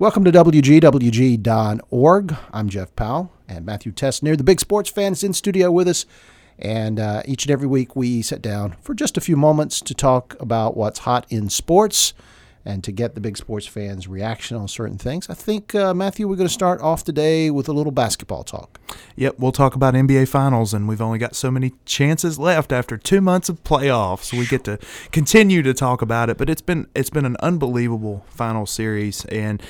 Welcome to WGWG.org. I'm Jeff Powell and Matthew Tessnear. The big sports fan is in studio with us. And uh, each and every week we sit down for just a few moments to talk about what's hot in sports and to get the big sports fans' reaction on certain things. I think, uh, Matthew, we're going to start off today with a little basketball talk. Yep, we'll talk about NBA Finals, and we've only got so many chances left after two months of playoffs. We get to continue to talk about it, but it's been it's been an unbelievable final series, and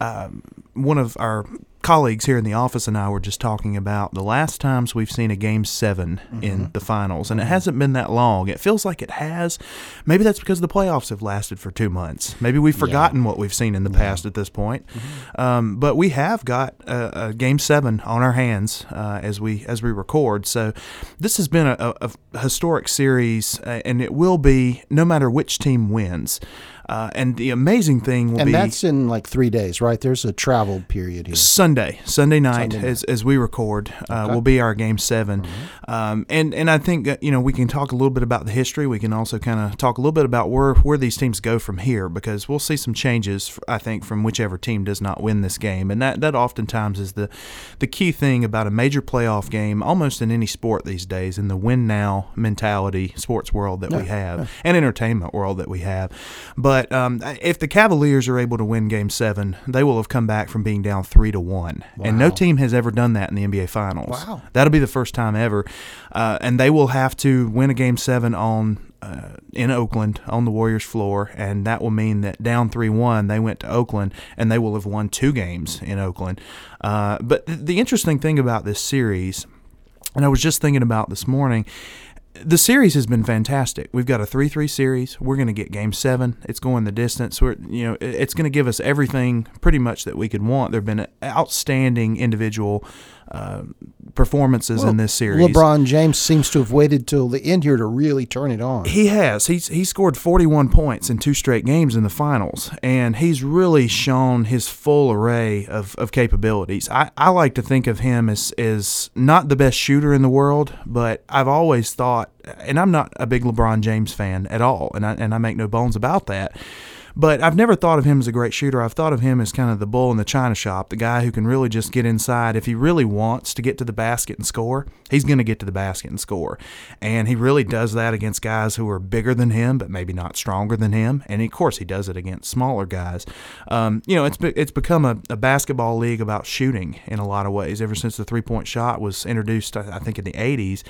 um, one of our colleagues here in the office and I were just talking about the last times we've seen a game 7 mm-hmm. in the finals, and it hasn't been that long. It feels like it has. Maybe that's because the playoffs have lasted for two months. Maybe we've forgotten yeah. what we've seen in the yeah. past at this point. Mm-hmm. Um, but we have got a, a, game seven on our hands uh, as we as we record. So this has been a, a, a historic series, uh, and it will be no matter which team wins. Uh, and the amazing thing will and be. And that's in like three days, right? There's a travel period here. Sunday, Sunday night, Sunday night. As, as we record, uh, okay. will be our game 7 mm-hmm. um, and and I think you know we can talk a little bit about the history. We can also kind of talk a little bit about where where these teams go from here because we'll see some changes. I think from whichever team does not win this game, and that that oftentimes is the the key thing about a major playoff game, almost in any sport these days, in the win now mentality sports world that we have and entertainment world that we have, but but um, if the Cavaliers are able to win Game Seven, they will have come back from being down three to one, wow. and no team has ever done that in the NBA Finals. Wow, that'll be the first time ever, uh, and they will have to win a Game Seven on uh, in Oakland on the Warriors floor, and that will mean that down 3 1, they went to Oakland and they will have won two games in Oakland. Uh, but the interesting thing about this series, and I was just thinking about this morning, the series has been fantastic. We've got a three-three series. We're going to get Game Seven. It's going the distance. We're you know it's going to give us everything pretty much that we could want. There've been outstanding individual uh, performances well, in this series. LeBron James seems to have waited till the end here to really turn it on. He has. He's he scored 41 points in two straight games in the finals, and he's really shown his full array of, of capabilities. I, I like to think of him as, as not the best shooter in the world, but I've always thought, and I'm not a big LeBron James fan at all, and I, and I make no bones about that but I've never thought of him as a great shooter. I've thought of him as kind of the bull in the china shop, the guy who can really just get inside. If he really wants to get to the basket and score, he's going to get to the basket and score. And he really does that against guys who are bigger than him, but maybe not stronger than him. And of course, he does it against smaller guys. Um, you know, it's it's become a, a, basketball league about shooting in a lot of ways. Ever since the three point shot was introduced, I think in the '80s,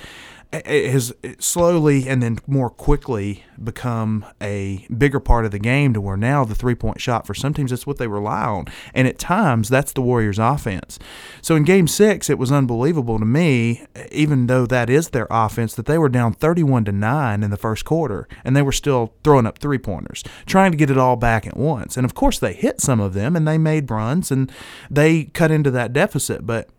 it has slowly and then more quickly become a bigger part of the game to where now the three point shot for some teams that's what they rely on. And at times that's the Warriors offense. So in game six, it was unbelievable to me, even though that is their offense, that they were down 31 to 9 in the first quarter and they were still throwing up three pointers, trying to get it all back at once. And of course they hit some of them and they made runs and they cut into that deficit. But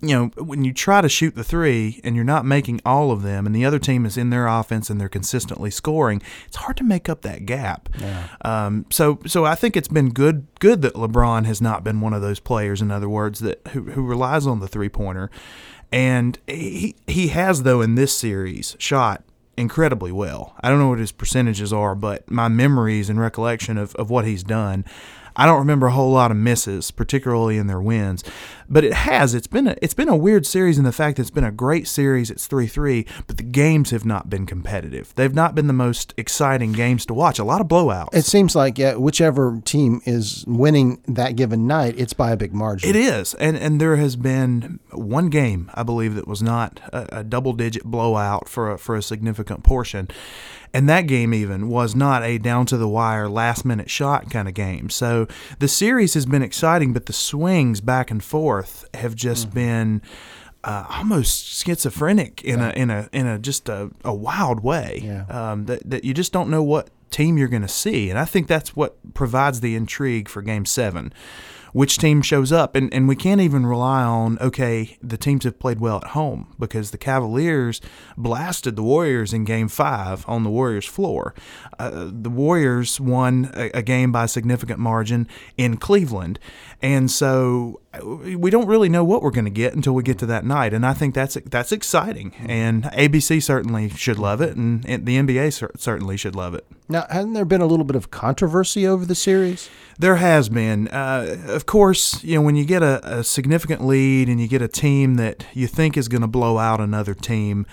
you know, when you try to shoot the three and you're not making all of them, and the other team is in their offense and they're consistently scoring, it's hard to make up that gap. Yeah. Um, so, so I think it's been good, good that LeBron has not been one of those players. In other words, that who, who relies on the three pointer, and he he has though in this series shot incredibly well. I don't know what his percentages are, but my memories and recollection of, of what he's done, I don't remember a whole lot of misses, particularly in their wins, but it has. It's been a it's been a weird series in the fact that it's been a great series. It's three three, but the games have not been competitive. They've not been the most exciting games to watch. A lot of blowouts. It seems like yeah, whichever team is winning that given night, it's by a big margin. It is, and and there has been one game I believe that was not a, a double digit blowout for a, for a significant portion. And that game even was not a down to the wire, last minute shot kind of game. So the series has been exciting, but the swings back and forth have just mm-hmm. been. Uh, almost schizophrenic in yeah. a in a in a just a, a wild way. Yeah. Um, that that you just don't know what team you're going to see, and I think that's what provides the intrigue for Game Seven which team shows up. And, and we can't even rely on, okay, the teams have played well at home because the Cavaliers blasted the Warriors in game five on the Warriors floor. Uh, the Warriors won a, a game by a significant margin in Cleveland. And so we don't really know what we're going to get until we get to that night, and I think that's that's exciting. And ABC certainly should love it, and, and the NBA certainly should love it. Now, hasn't there been a little bit of controversy over the series? There has been. Uh, of course, you know when you get a, a significant lead and you get a team that you think is going to blow out another team.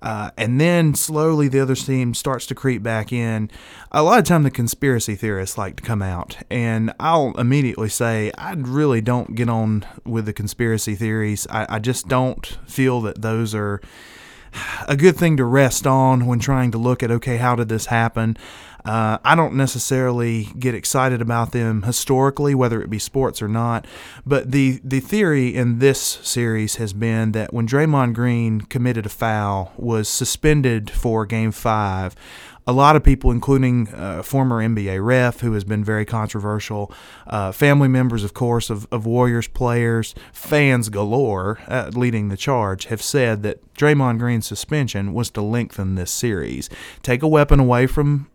Uh, and then slowly the other team starts to creep back in. A lot of time the conspiracy theorists like to come out, and I'll immediately say I really don't get on with the conspiracy theories. I, I just don't feel that those are a good thing to rest on when trying to look at okay, how did this happen? Uh, I don't necessarily get excited about them historically, whether it be sports or not. But the the theory in this series has been that when Draymond Green committed a foul, was suspended for Game Five. A lot of people, including uh, former NBA ref, who has been very controversial, uh, family members, of course, of, of Warriors players, fans galore, uh, leading the charge, have said that Draymond Green's suspension was to lengthen this series, take a weapon away from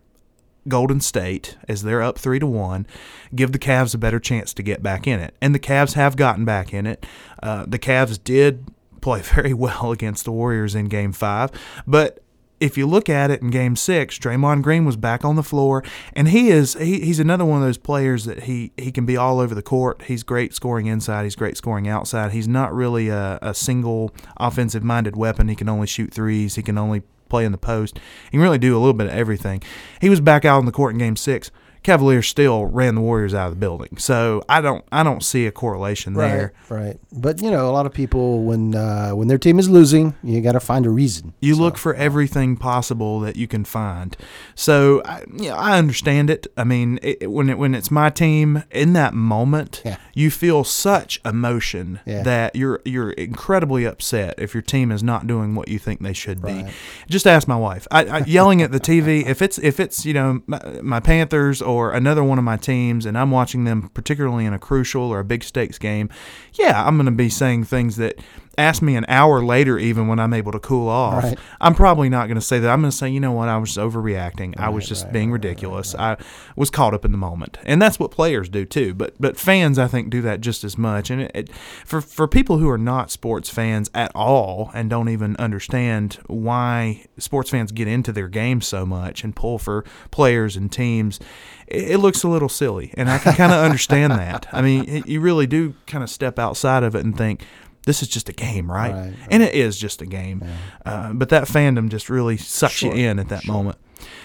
Golden State as they're up three to one, give the Cavs a better chance to get back in it. And the Cavs have gotten back in it. Uh, the Cavs did play very well against the Warriors in Game Five, but if you look at it in Game Six, Draymond Green was back on the floor, and he is he, he's another one of those players that he he can be all over the court. He's great scoring inside. He's great scoring outside. He's not really a, a single offensive minded weapon. He can only shoot threes. He can only play in the post. He can really do a little bit of everything. He was back out on the court in game six. Cavaliers still ran the Warriors out of the building. So I don't I don't see a correlation right, there. Right. But you know, a lot of people when uh, when their team is losing, you got to find a reason. You so. look for everything possible that you can find. So I, you know, I understand it. I mean, it, when it, when it's my team in that moment, yeah. you feel such emotion yeah. that you're you're incredibly upset if your team is not doing what you think they should right. be. Just ask my wife. I, I yelling at the TV if it's if it's you know my, my Panthers or or another one of my teams and I'm watching them particularly in a crucial or a big stakes game, yeah, I'm going to be saying things that ask me an hour later, even when I'm able to cool off, right. I'm probably not going to say that. I'm going to say, you know what, I was overreacting. Right, I was just right, being ridiculous. I was caught up in the moment, and that's what players do too. But but fans, I think, do that just as much. And it, it, for for people who are not sports fans at all and don't even understand why sports fans get into their games so much and pull for players and teams, it, it looks a little silly, and I can kind of understand that. I mean, you really do kind of step outside of it and think this is just a game, right? right, right. And it is just a game. Yeah. Uh, but that fandom just really sucks sure. you in at that sure. moment.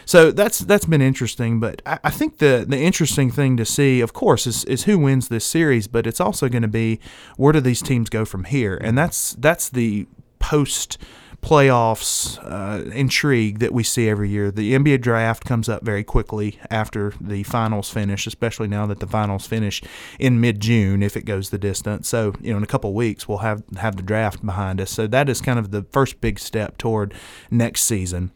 So that's that's been interesting. But I, I, think the the interesting thing to see, of course, is, is who wins this series. But it's also going to be where do these teams go from here, and that's that's the post playoffs uh, intrigue that we see every year. The NBA draft comes up very quickly after the finals finish, especially now that the finals finish in mid June if it goes the distance. So, you know, in a couple weeks we'll have have the draft behind us. So that is kind of the first big step toward next season.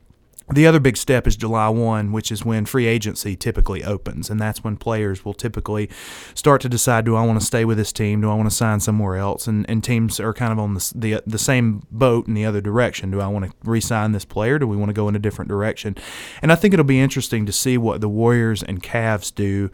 The other big step is July 1, which is when free agency typically opens. And that's when players will typically start to decide do I want to stay with this team? Do I want to sign somewhere else? And, and teams are kind of on the, the, the same boat in the other direction. Do I want to re sign this player? Do we want to go in a different direction? And I think it'll be interesting to see what the Warriors and Cavs do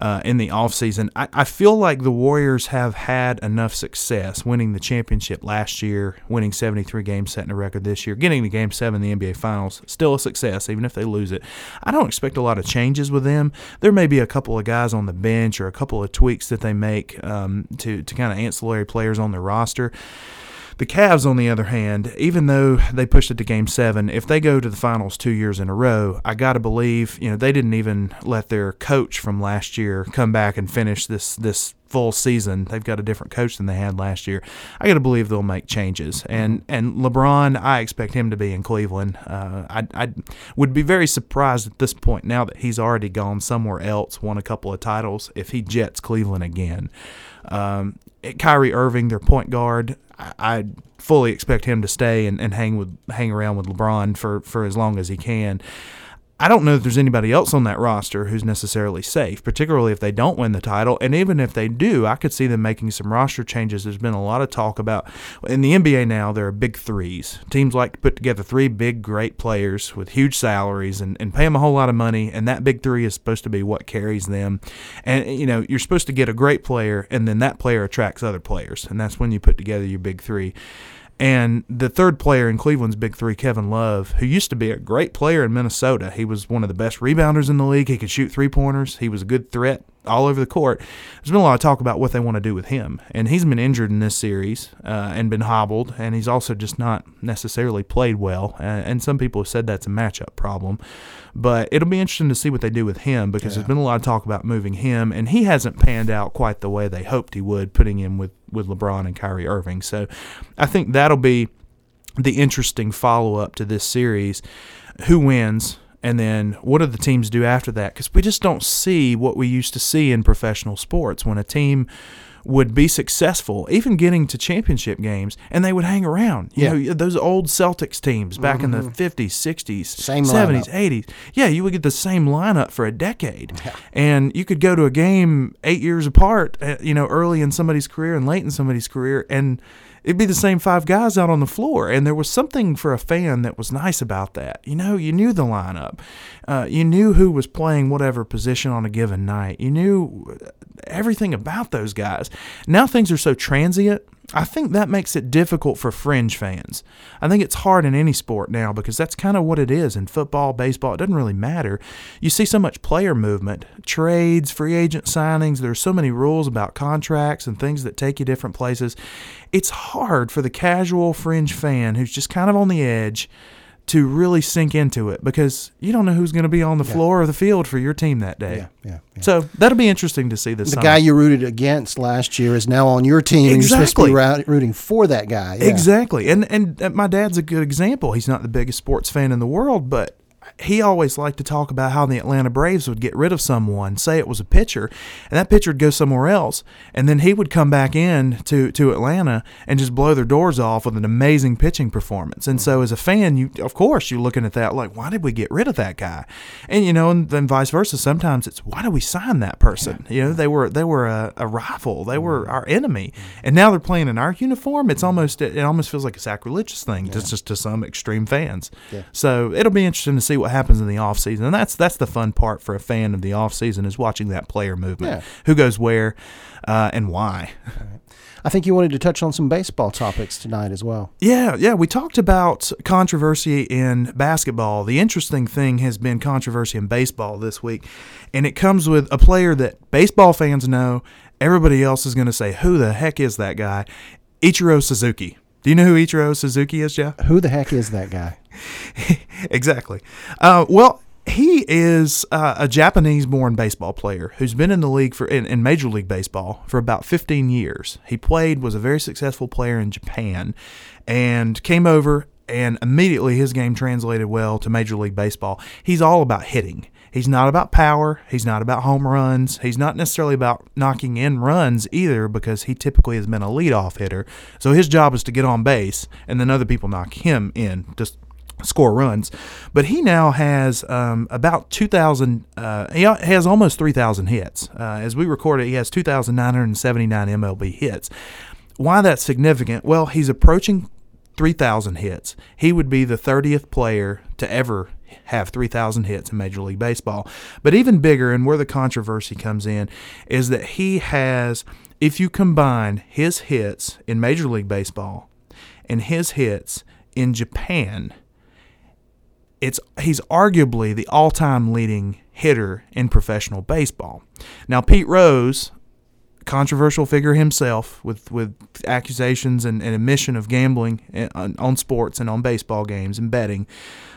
uh, in the offseason. I, I feel like the Warriors have had enough success winning the championship last year, winning 73 games, setting a record this year, getting to game seven in the NBA Finals. Still a success, even if they lose it. I don't expect a lot of changes with them. There may be a couple of guys on the bench or a couple of tweaks that they make um, to, to kind of ancillary players on their roster. The Cavs, on the other hand, even though they pushed it to Game Seven, if they go to the finals two years in a row, I got to believe you know they didn't even let their coach from last year come back and finish this this full season. They've got a different coach than they had last year. I got to believe they'll make changes. And and LeBron, I expect him to be in Cleveland. Uh, I I would be very surprised at this point now that he's already gone somewhere else, won a couple of titles, if he jets Cleveland again. Um, Kyrie Irving, their point guard, I, I fully expect him to stay and, and hang with hang around with LeBron for, for as long as he can. I don't know if there's anybody else on that roster who's necessarily safe, particularly if they don't win the title. And even if they do, I could see them making some roster changes. There's been a lot of talk about in the NBA now, there are big threes. Teams like to put together three big, great players with huge salaries and, and pay them a whole lot of money. And that big three is supposed to be what carries them. And, you know, you're supposed to get a great player, and then that player attracts other players. And that's when you put together your big three. And the third player in Cleveland's big three, Kevin Love, who used to be a great player in Minnesota. He was one of the best rebounders in the league. He could shoot three pointers. He was a good threat all over the court. There's been a lot of talk about what they want to do with him. And he's been injured in this series uh, and been hobbled. And he's also just not necessarily played well. Uh, and some people have said that's a matchup problem. But it'll be interesting to see what they do with him because yeah. there's been a lot of talk about moving him. And he hasn't panned out quite the way they hoped he would, putting him with, with LeBron and Kyrie Irving. So I think that'll be the interesting follow up to this series. Who wins? And then what do the teams do after that? Because we just don't see what we used to see in professional sports when a team would be successful, even getting to championship games, and they would hang around. You yeah. know, those old Celtics teams back mm-hmm. in the 50s, 60s, same 70s, lineup. 80s. Yeah, you would get the same lineup for a decade. Yeah. And you could go to a game eight years apart, uh, you know, early in somebody's career and late in somebody's career, and – it'd be the same five guys out on the floor. And there was something for a fan that was nice about that. You know, you knew the lineup, uh, you knew who was playing whatever position on a given night, you knew everything about those guys. Now things are so transient I think that makes it difficult for fringe fans. I think it's hard in any sport now because that's kind of what it is in football, baseball. It doesn't really matter. You see so much player movement, trades, free agent signings. There's so many rules about contracts and things that take you different places. It's hard for the casual fringe fan who's just kind of on the edge to really sink into it because you don't know who's going to be on the yeah. floor or the field for your team that day. Yeah, yeah, yeah. So that'll be interesting to see this. The summer. guy you rooted against last year is now on your team, exactly. and you're supposed to be rooting for that guy. Exactly, and and my dad's a good example. He's not the biggest sports fan in the world, but he always liked to talk about how the Atlanta Braves would get rid of someone, say it was a pitcher, and that pitcher would go somewhere else, and then he would come back in to, to Atlanta and just blow their doors off with an amazing pitching performance. And so, as a fan, you of course you're looking at that like, why did we get rid of that guy? And you know, and then vice versa. Sometimes it's why did we sign that person? You know, they were they were a, a rival, they were mm-hmm. our enemy, and now they're playing in our uniform. It's almost it almost feels like a sacrilegious thing, yeah. just just to some extreme fans. Yeah. So it'll be interesting to see what what happens in the off season. And that's that's the fun part for a fan of the off season is watching that player movement. Yeah. Who goes where uh, and why. I think you wanted to touch on some baseball topics tonight as well. Yeah, yeah. We talked about controversy in basketball. The interesting thing has been controversy in baseball this week, and it comes with a player that baseball fans know. Everybody else is going to say, "Who the heck is that guy?" Ichiro Suzuki. Do you know who Ichiro Suzuki is, Jeff? Who the heck is that guy? exactly. Uh, well, he is uh, a Japanese-born baseball player who's been in the league for in, in, Major League Baseball for about 15 years. He played, was a very successful player in Japan, and came over and immediately his game translated well to Major League Baseball. He's all about hitting. He's not about power. He's not about home runs. He's not necessarily about knocking in runs either because he typically has been a leadoff hitter. So his job is to get on base and then other people knock him in, just score runs. But he now has um, about 2,000, uh, he has almost 3,000 hits. Uh, as we record it, he has 2,979 MLB hits. Why that's significant? Well, he's approaching 3,000 hits. He would be the 30th player to ever have 3,000 hits in Major League Baseball. But even bigger, and where the controversy comes in, is that he has, if you combine his hits in Major League Baseball and his hits in Japan, it's he's arguably the all-time leading hitter in professional baseball. Now Pete Rose, controversial figure himself with, with accusations and, and admission of gambling eh, on, on, sports and on baseball games and betting,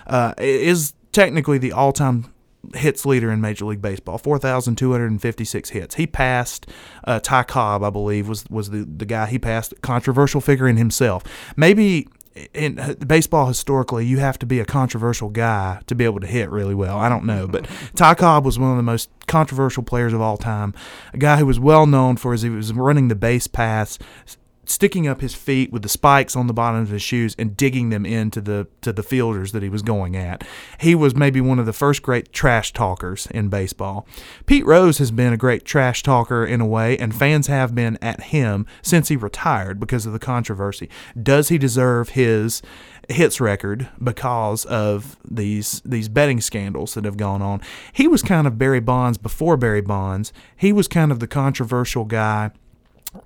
uh, is technically the all time hits leader in Major League Baseball, 4,256 hits. He passed uh, Ty Cobb, I believe, was was the, the guy he passed, controversial figure in himself. Maybe in uh, baseball historically, you have to be a controversial guy to be able to hit really well. I don't know, but Ty Cobb was one of the most controversial players of all time. A guy who was well known for as he was running the base paths, sticking up his feet with the spikes on the bottom of his shoes and digging them into the to the fielders that he was going at. He was maybe one of the first great trash talkers in baseball. Pete Rose has been a great trash talker in a way, and fans have been at him since he retired because of the controversy. Does he deserve his hits record because of these these betting scandals that have gone on? He was kind of Barry Bonds before Barry Bonds. He was kind of the controversial guy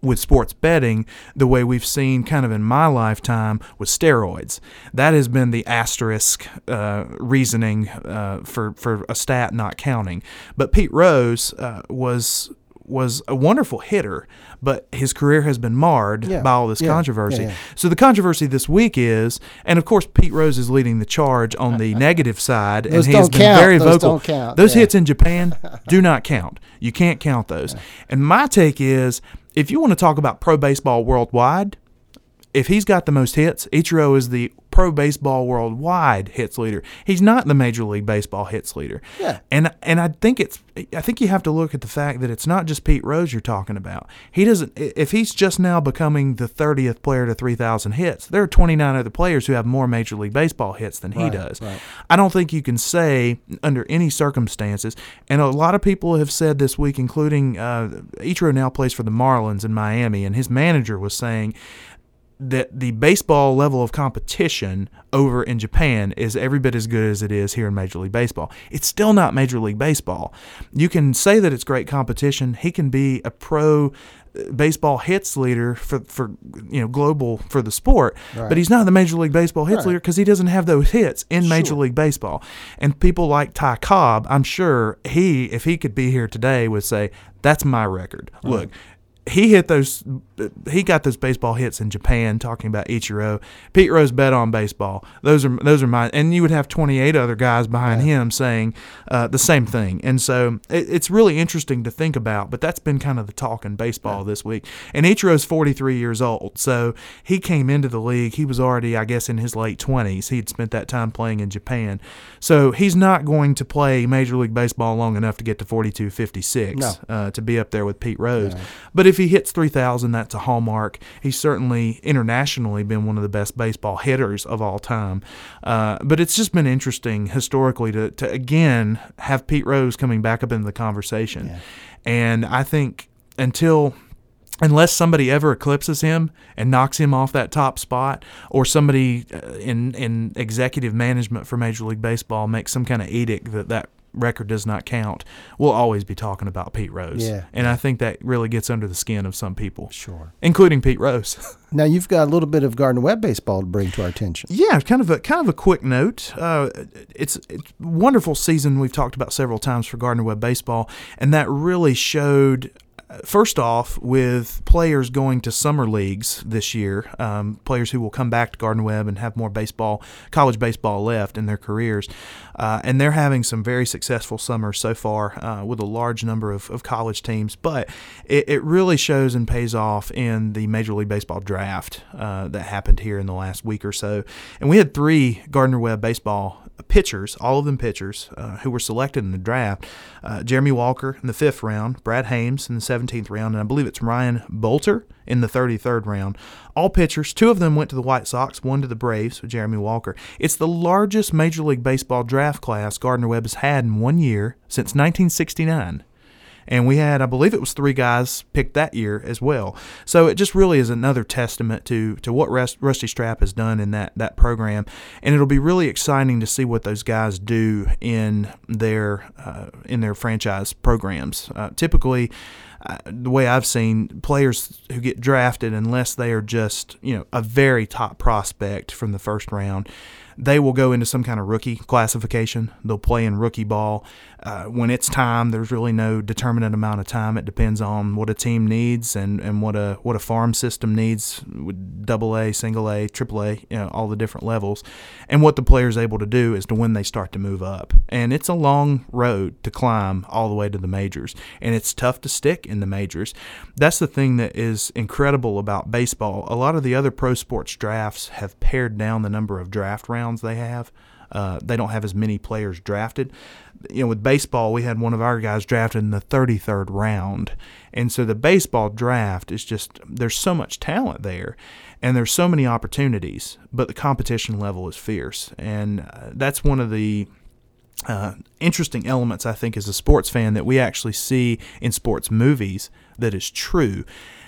with sports betting the way we've seen kind of in my lifetime with steroids. That has been the asterisk uh, reasoning uh, for for a stat not counting. But Pete Rose uh, was was a wonderful hitter, but his career has been marred Yeah. by all this Yeah. controversy. Yeah. So the controversy this week is, and of course Pete Rose is leading the charge on the negative side, and he has been count. very Those vocal. don't count. Those hits in Japan do not count. You can't count those. And my take is, if you want to talk about pro baseball worldwide, if he's got the most hits, Ichiro is the pro baseball worldwide hits leader. He's not the Major League Baseball hits leader. Yeah. And and I think it's I think you have to look at the fact that it's not just Pete Rose you're talking about. He doesn't if he's just now becoming the 30th player to 3000 hits, there are 29 other players who have more Major League Baseball hits than he Right, does. right. I don't think you can say under any circumstances, and a lot of people have said this week, including uh, Ichiro now plays for the Marlins in Miami, and his manager was saying that the baseball level of competition over in Japan is every bit as good as it is here in Major League Baseball. It's still not Major League Baseball. You can say that it's great competition. He can be a pro uh, baseball hits leader for for you know global for the sport, Right. but he's not the Major League Baseball hits Right. leader because he doesn't have those hits in Major Sure. League Baseball. And people like Ty Cobb, I'm sure he, if he could be here today, would say that's my record. Look, he hit those. He got those baseball hits in Japan. Talking about Ichiro, Pete Rose bet on baseball. Those are those are mine. And you would have 28 other guys behind him saying uh, the same thing. And so it, it's really interesting to think about. But that's been kind of the talk in baseball this week. And Ichiro's 43 years old, so he came into the league. He was already, I guess, in his late 20s. He'd spent that time playing in Japan, so he's not going to play Major League Baseball long enough to get to 42, 56 No. uh, to be up there with Pete Rose. But if he hits 3,000, that's a hallmark. He's certainly internationally been one of the best baseball hitters of all time. Uh, but it's just been interesting historically to, to again have Pete Rose coming back up into the conversation. Yeah. And I think until unless somebody ever eclipses him and knocks him off that top spot, or somebody uh, in in executive management for Major League Baseball makes some kind of edict that that record does not count, we'll always be talking about Pete Rose. Yeah. And I think that really gets under the skin of some people, Sure. including Pete Rose. Now you've got a little bit of Gardner Webb baseball to bring to our attention. Yeah, kind of a kind of a quick note. Uh, it's it's a wonderful season we've talked about several times for Gardner Webb baseball, and that really showed. First off, with players going to summer leagues this year, um, players who will come back to Gardner Webb and have more baseball, college baseball left in their careers, uh, and they're having some very successful summers so far uh, with a large number of, of college teams. But it, it really shows and pays off in the Major League Baseball draft uh, that happened here in the last week or so. And we had three Gardner Webb baseball pitchers, all of them pitchers, uh, who were selected in the draft. Uh, Jeremy Walker in the fifth round, Brad Hames in the 17th round, and I believe it's Ryan Bolter in the 33rd round. All pitchers, two of them went to the White Sox, one to the Braves with Jeremy Walker. It's the largest Major League Baseball draft class Gardner Webb has had in one year since 1969. And we had, I believe it was three guys picked that year as well. So it just really is another testament to to what Rust, Rusty Stroupe has done in that that program. And it'll be really exciting to see what those guys do in their uh, in their franchise programs. Uh, typically, uh, the way I've seen players who get drafted, unless they are just you know a very top prospect from the first round, they will go into some kind of rookie classification. They'll play in rookie ball. Uh, when it's time, there's really no determinate amount of time. It depends on what a team needs and, and what a what a farm system needs with double A, single A, triple A, you know, all the different levels. And what the player's able to do is to when they start to move up. And it's a long road to climb all the way to the majors. And it's tough to stick in the majors. That's the thing that is incredible about baseball. A lot of the other pro sports drafts have pared down the number of draft rounds they have. Uh, they don't have as many players drafted. You know, with baseball, we had one of our guys drafted in the 33rd round. And so the baseball draft is just, there's so much talent there and there's so many opportunities, but the competition level is fierce. And uh, that's one of the uh, interesting elements, I think, as a sports fan that we actually see in sports movies that is true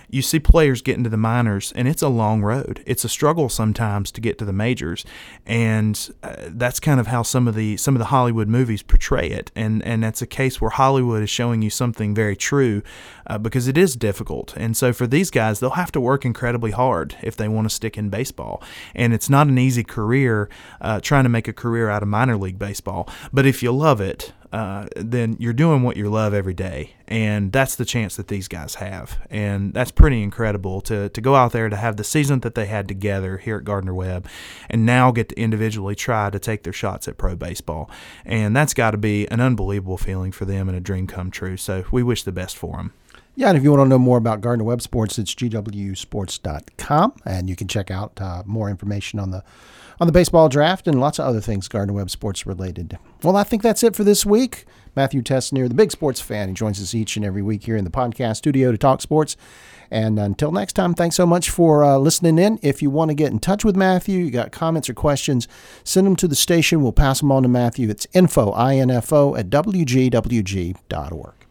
you see players get into the minors, and it's a long road. It's a struggle sometimes to get to the majors, and uh, that's kind of how some of the some of the Hollywood movies portray it. And and that's a case where Hollywood is showing you something very true, uh, because it is difficult. And so for these guys, they'll have to work incredibly hard if they want to stick in baseball. And it's not an easy career uh, trying to make a career out of minor league baseball. But if you love it, uh, then you're doing what you love every day. And that's the chance that these guys have. And that's pretty incredible to, to go out there to have the season that they had together here at Gardner Webb and now get to individually try to take their shots at pro baseball. And that's got to be an unbelievable feeling for them and a dream come true. So we wish the best for them. Yeah, and if you want to know more about Gardner Webb Sports, it's gwsports.com, and you can check out uh, more information on the on the baseball draft and lots of other things Gardner Webb Sports related. Well, I think that's it for this week. Matthew Tessnear, the big sports fan, he joins us each and every week here in the podcast studio to talk sports. And until next time, thanks so much for uh, listening in. If you want to get in touch with Matthew, you got comments or questions, send them to the station. We'll pass them on to Matthew. It's info, I-N-F-O, at wgwg.org.